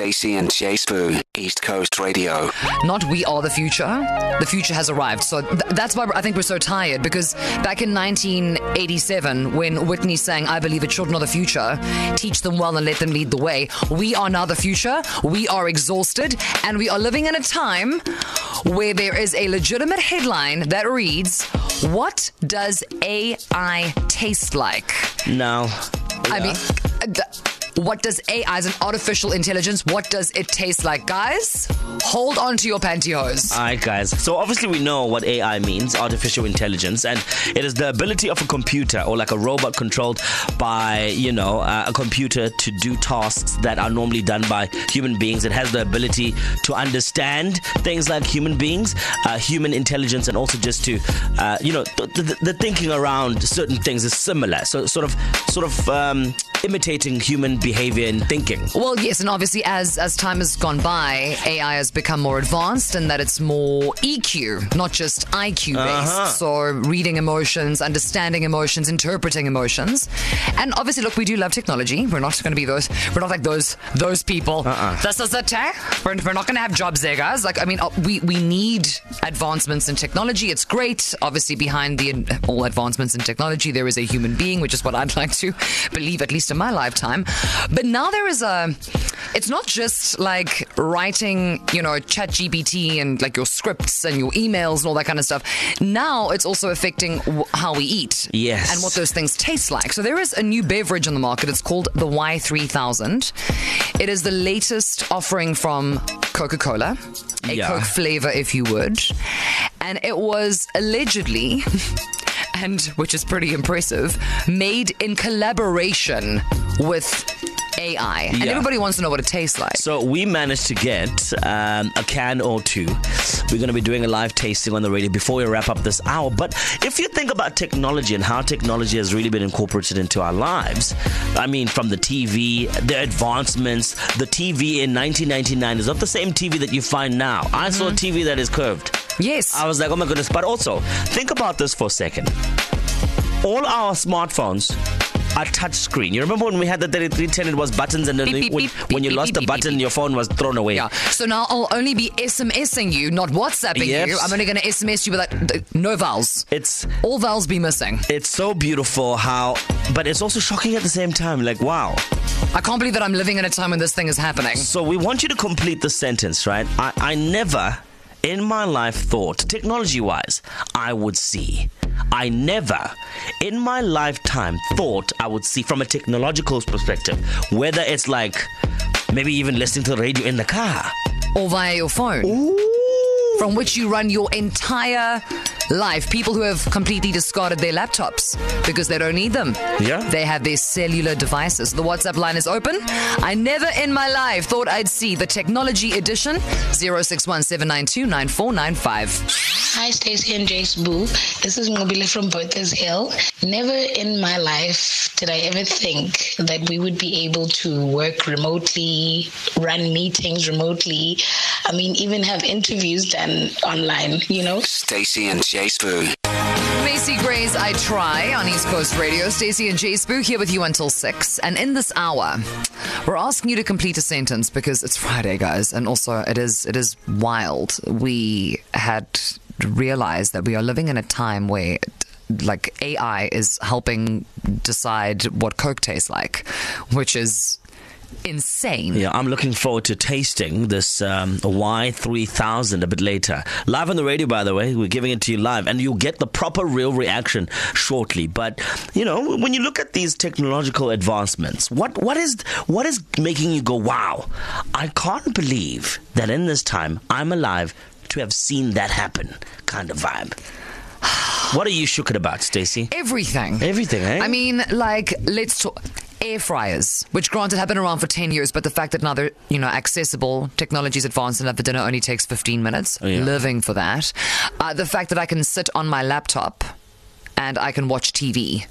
Stacey and J Sbu, East Coast Radio. Not we are the future. The future has arrived. So th- that's why I think we're so tired because back in 1987, when Whitney sang, I believe the children are the future, teach them well and let them lead the way, we are now the future. We are exhausted and we are living in a time where there is a legitimate headline that reads, What does AI taste like? Now, I mean, th- what does AI as an artificial intelligence? What does it taste like, guys? Hold on to your pantyhose. All right, guys. So obviously we know what AI means, artificial intelligence, and it is the ability of a computer or like a robot controlled by, you know, uh, a computer to do tasks that are normally done by human beings. It has the ability to understand things like human beings, uh, human intelligence, and also just to, uh, you know, the, the, the thinking around certain things is similar. So sort of, sort of um, imitating human behavior and thinking. Well, yes, and obviously as as time has gone by, AI has become more advanced and that it's more EQ, not just IQ based. Uh-huh. So reading emotions, understanding emotions, interpreting emotions. And obviously, look, we do love technology. We're not going to be those. We're not like those those people. Uh-uh. This is the tech. We're, we're not going to have jobs there, guys. Like, I mean, uh, we we need advancements in technology. It's great. Obviously, behind the all advancements in technology, there is a human being, which is what I'd like to believe, at least in my lifetime. But now there is a. It's not just like writing, you know, chat GPT and like your scripts and your emails and all that kind of stuff. Now it's also affecting w- how we eat. Yes. And what those things taste like. So there is a new beverage on the market. It's called the Y3000. It is the latest offering from Coca Cola, a Yeah. Coke flavor, if you would. And it was allegedly. And which is pretty impressive, made in collaboration with AI. And Yeah. everybody wants to know what it tastes like. So we managed to get um, a can or two. We're going to be doing a live tasting on the radio before we wrap up this hour. But if you think about technology and how technology has really been incorporated into our lives, I mean, from the TV, the advancements, the TV in 1999 is not the same TV that you find now. I saw a TV that is curved. Yes. I was like, oh my goodness. But also, think about this for a second. All our smartphones are touch screen. You remember when we had the 3310, it was buttons, and then Beep, beep, when, beep, when you lost the button, your phone was thrown away. Yeah. So now I'll only be SMSing you, not WhatsApping Yes. you. I'm only going to SMS you with like no vowels. It's All vowels be missing. it's so beautiful how, but it's also shocking at the same time. Like wow. I can't believe that I'm living in a time when this thing is happening. So we want you to complete the sentence, right? I, I never in my life thought, technology wise, I would see. I never in my lifetime thought I would see from a technological perspective, whether it's like maybe even listening to the radio in the car. Or via your phone. From which you run your entire life. People who have completely discarded their laptops because they don't need them. Yeah. They have their cellular devices. The WhatsApp line is open. I never in my life thought I'd see the technology edition 0617929495. Hi, Stacey and J Sbu. This is Mobile from Bertha's Hill. Never in my life did I ever think that we would be able to work remotely, run meetings remotely. I mean, even have interviews done online, you know? Stacey and J Sbu. Macy Gray's I Try on East Coast Radio. Stacey and J Sbu here with you until 6. And in this hour, we're asking you to complete a sentence because it's Friday, guys. And also, it is it is wild. We had realized that we are living in a time where like AI is helping decide what Coke tastes like, which is insane. Yeah, I'm looking forward to tasting this um, Y3000 a bit later. Live on the radio, by the way. We're giving it to you live, and you'll get the proper real reaction shortly. But, you know, when you look at these technological advancements, what, what, is, what is making you go, wow, I can't believe that in this time I'm alive to have seen that happen kind of vibe? What are you shooked about, Stacey? Everything. Everything, eh? I mean, like, let's talk. Air fryers, which granted have been around for 10 years, but the fact that now they're, you know, accessible, technology's advanced enough that the dinner only takes 15 minutes, Oh, yeah. living for that. Uh, the fact that I can sit on my laptop and I can watch TV,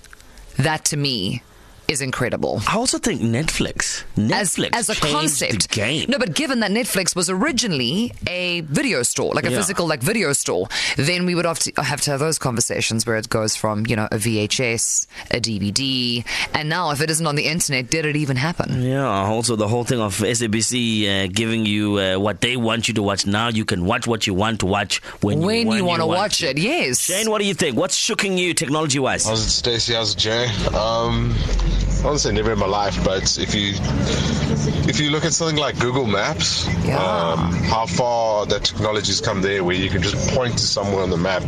that to me is incredible. I also think Netflix, As, Netflix as a concept. the game. No, but given that Netflix was originally a video store, like a Yeah. physical like video store, then we would have to have to have those conversations where it goes from, you know, a VHS, a DVD, and now if it isn't on the internet, did it even happen? Yeah, also the whole thing of SABC uh, giving you uh, what they want you to watch. Now you can watch what you want to watch when, When you, you want to want watch to. it, yes. Shane, what do you think? What's shooking you technology wise? How's it, Stacey? How's it, Jay? Um, I won't say never in my life, but if you if you look at something like Google Maps, Yeah. um, how far that technology's come there, where you can just point to somewhere on the map,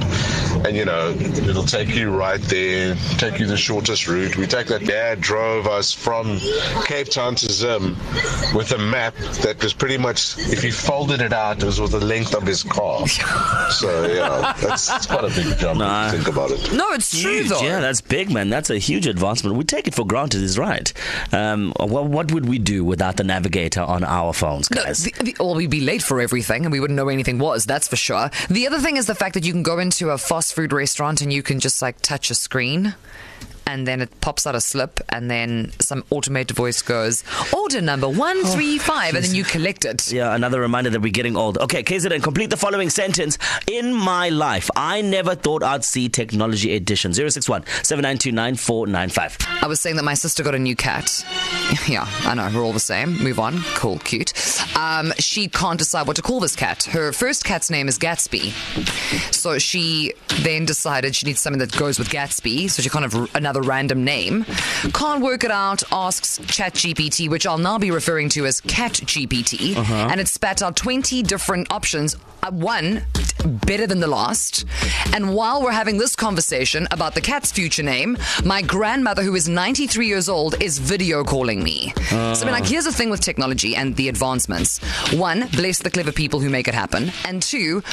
and you know it'll take you right there, take you the shortest route. We take that dad drove us from Cape Town to Zim with a map that was pretty much, if you folded it out, it was with the length of his car. So yeah, that's, that's quite a big jump Nah. if you think about it. No, it's true Huge, though. yeah, that's big, man. That's a huge advancement. We take it for granted, is right. Um, what, what would we do without the navigator on our phones, No, guys? the, the, well, we'd be late for everything and we wouldn't know where anything was, that's for sure. The other thing is the fact that you can go into a fast food restaurant and you can just like touch a screen and then it pops out a slip and then some automated voice goes, order number 135, and then you collect it. Yeah, another reminder that we're getting old. Okay, KZN, complete the following sentence. In my life, I never thought I'd see technology edition. 061 7929 9495. I was saying that my sister got a new cat. Yeah, I know, we're all the same. Move on. Cool, cute. Um, she can't decide what to call this cat. Her first cat's name is Gatsby. So she then decided she needs something that goes with Gatsby. So she kind of r- another random name. Can't work it out, asks ChatGPT, which I'll now be referring to as CatGPT. And it spat out 20 different options. Uh, one better than the last. And while we're having this conversation about the cat's future name, my grandmother, who is 93 years old, is video calling me. So, I mean, like, here's the thing with technology and the advancements. One, bless the clever people who make it happen. And two,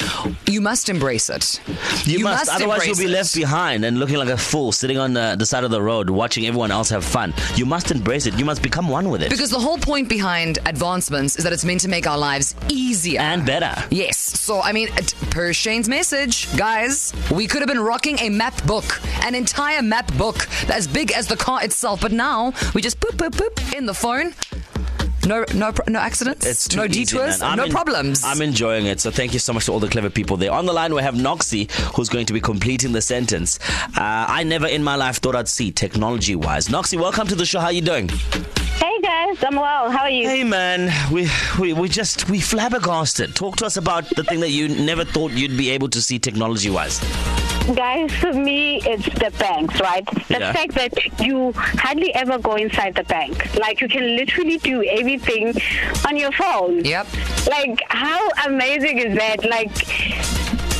you must embrace it. You, must, otherwise you'll be left behind and looking like a fool sitting on the, the side of the road watching everyone else have fun. You must embrace it. You must become one with it. Because the whole point behind advancements is that it's meant to make our lives easier. and better. Yes. So, I mean, per Shane's message, guys, we could have been rocking a map book, an entire map book as big as the car itself. But now we just boop, boop, boop in the phone. No, no, no accidents. It's too no easy, detours. man. No en- problems. I'm enjoying it. So thank you so much to all the clever people there. On the line, we have Noxie, who's going to be completing the sentence. Uh, I never in my life thought I'd see technology wise. Noxie, welcome to the show. How are you doing? Hey guys, I'm well. How are you? Hey man, we, we we just we flabbergasted. Talk to us about the thing that you never thought you'd be able to see technology wise. Guys, for me, it's the banks, right? The Yeah. fact that you hardly ever go inside the bank. Like, you can literally do everything on your phone. Yep. Like, how amazing is that? Like,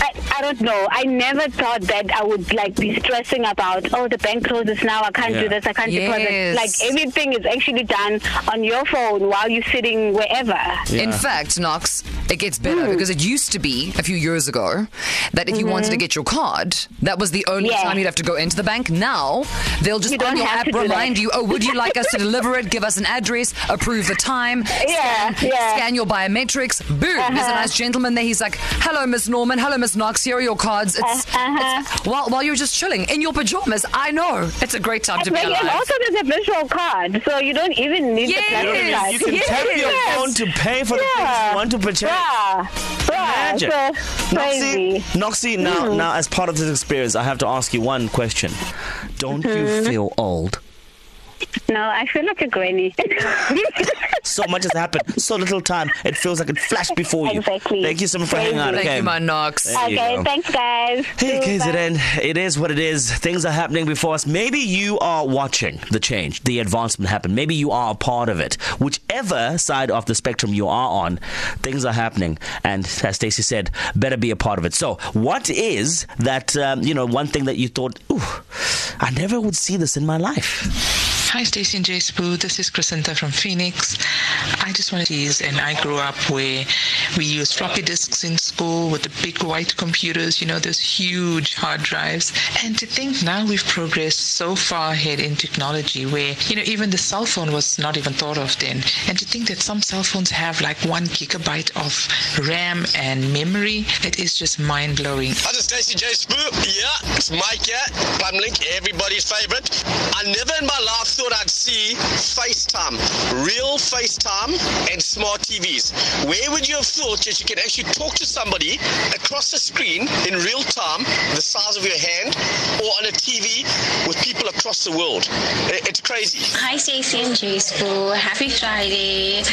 I, I don't know. I never thought that I would like be stressing about. Oh, the bank closes now. I can't Yeah. do this. I can't Yes. deposit. Like everything is actually done on your phone while you're sitting wherever. In fact, Knox, it gets better Hmm. because it used to be a few years ago that if you wanted to get your card, that was the only Mm-hmm. Yeah. time you'd have to go into the bank. Now they'll just You on your app remind you, oh, would you like us to deliver it? Give us an address, approve the time, Yeah, scan, yeah. scan your biometrics. Boom. There's a Uh-huh. nice gentleman there. He's like, hello, Miss Norman. Hello, Miss Knox. Here are your cards. It's, Uh-huh. it's while while you're just chilling in your pajamas. I know. It's a great time to be Like, and alive. also there's a visual card, so you don't even need Yes. the plastic card. You can Yes. tap your phone to pay for the things you want to purchase. Yeah, yeah, Imagine. Noxie. Noxie, now, now, as part of this experience, I have to ask you one question. Don't you Mm-hmm. feel old? No, I feel like a granny. So much has happened, so little time. It feels like it flashed before you. Exactly. Thank you so much for hanging out. Crazy. Thank okay? you, my Knox. There okay, thanks, guys. Hey, KZN, it is what it is. Things are happening before us. Maybe you are watching the change, the advancement happen. Maybe you are a part of it. Whichever side of the spectrum you are on, things are happening. And as Stacey said, better be a part of it. So, what is that, um, you know, one thing that you thought, ooh, I never would see this in my life? Hi, Stacey and J Sbu. This is Crescenta from Phoenix. I just want to use, and I grew up where we used floppy disks in school with the big white computers, you know, those huge hard drives. And to think now we've progressed so far ahead in technology where, you know, even the cell phone was not even thought of then. And to think that some cell phones have like one gigabyte of RAM and memory, it is just mind blowing. Hi, this is J. Sbu. Yeah, it's Mike here. Plumlink, everybody's favorite. I never in my life thought I'd see FaceTime, real FaceTime and smart TVs. Where would you have thought that you can actually talk to somebody across the screen in real time, the size of your hand, or on a TV with people across the world? It's crazy. Hi, Stacey and J Sbu. Happy Friday.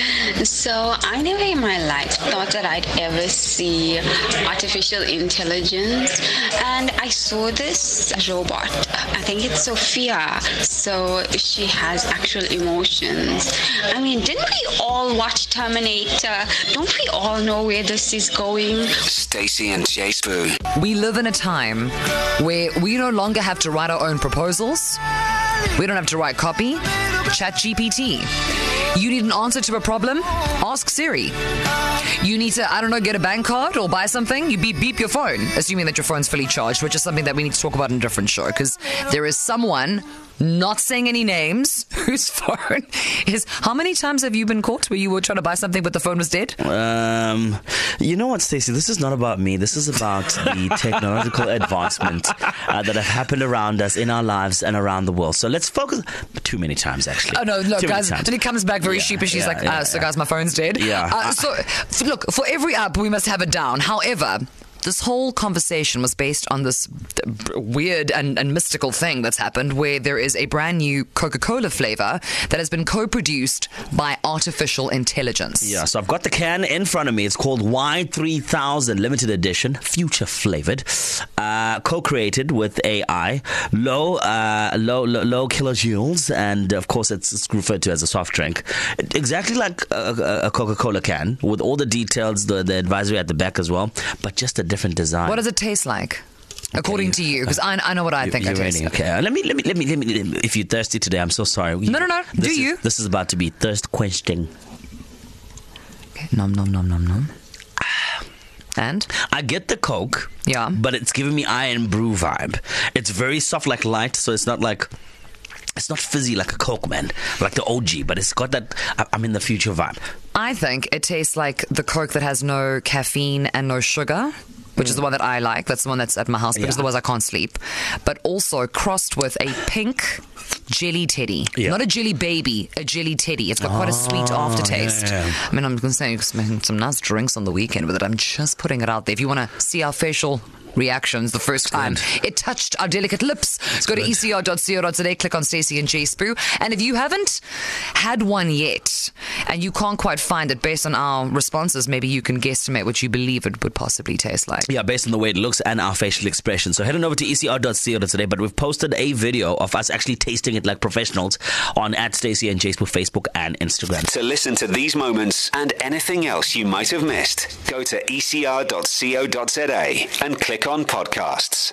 So, I never in my life thought that I'd ever see artificial intelligence. And I saw this robot. I think it's Sophia. So, she has actual emotions. I mean, didn't we all watch Terminator? Don't we all know where this is going? Stacey and J Sbu. We live in a time where we no longer have to write our own proposals. We don't have to write copy. Chat GPT. You need an answer to a problem? Ask Siri. You need to, I don't know, get a bank card or buy something? You beep beep your phone, assuming that your phone's fully charged, which is something that we need to talk about in a different show because there is someone not saying any names whose phone is. How many times have you been caught where you were trying to buy something but the phone was dead? Um, you know what, Stacey? This is not about me. This is about the technological advancement uh, that have happened around us in our lives and around the world. So let's focus. Too many times, actually. Oh no, look, Too guys. Then he comes back very Yeah, sheepish. He's yeah, like, yeah, uh, "So, guys, my phone's dead." Yeah. Uh, so, look, for every app, we must have it down. However. This whole conversation was based on this weird and, and mystical thing that's happened where there is a brand new Coca Cola flavor that has been co produced by artificial intelligence. Yeah, so I've got the can in front of me. It's called Y3000 limited edition, future flavored, uh, co-created with AI, low, uh, low, low, low kilojoules, and of course it's, it's referred to as a soft drink, exactly like a, a Coca-Cola can, with all the details, the, the advisory at the back as well, but just a different design. What does it taste like? According to you, because I, I know what I think you I taste. ready? Okay. Let me, let me, let me, let me. If you're thirsty today, I'm so sorry. No, no, no. This Do is- you? This is about to be thirst quenching. Okay, nom nom nom nom nom. Ah. And I get the Coke. Yeah. But it's giving me iron brew vibe. It's very soft, like light, so it's not like. It's not fizzy like a Coke, man, like the OG, but it's got that I'm in the future vibe. I think it tastes like the Coke that has no caffeine and no sugar. Which is the one that I like. That's the one that's at my house because Yeah. otherwise I can't sleep. But also crossed with a pink jelly teddy. Yeah. Not a jelly baby, a jelly teddy. It's got quite a sweet aftertaste. yeah. I mean, I'm going to say you can make some nice drinks on the weekend with it. I'm just putting it out there. If you want to see our facial reactions the first time it touched our delicate lips, go to E ecr.co.za, click on Stacey and J Sbu. And if you haven't had one yet and you can't quite find it based on our responses, maybe you can guesstimate what you believe it would possibly taste like. Yeah, based on the way it looks and our facial expression. So head on over to E ecr.co.za, but we've posted a video of us actually tasting it like professionals on at Stacey and Facebook, Facebook and Instagram. To listen to these moments and anything else you might have missed, go to ecr.co.za and click on podcasts.